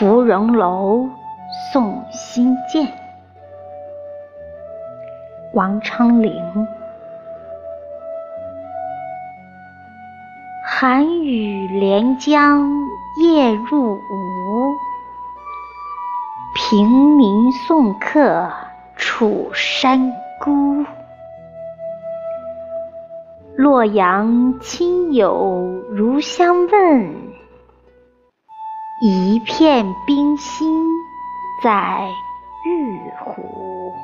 芙蓉楼送辛渐。王昌龄。寒雨连江夜入吴，平明送客楚山孤。洛阳亲友如相问，一片冰心在玉壶。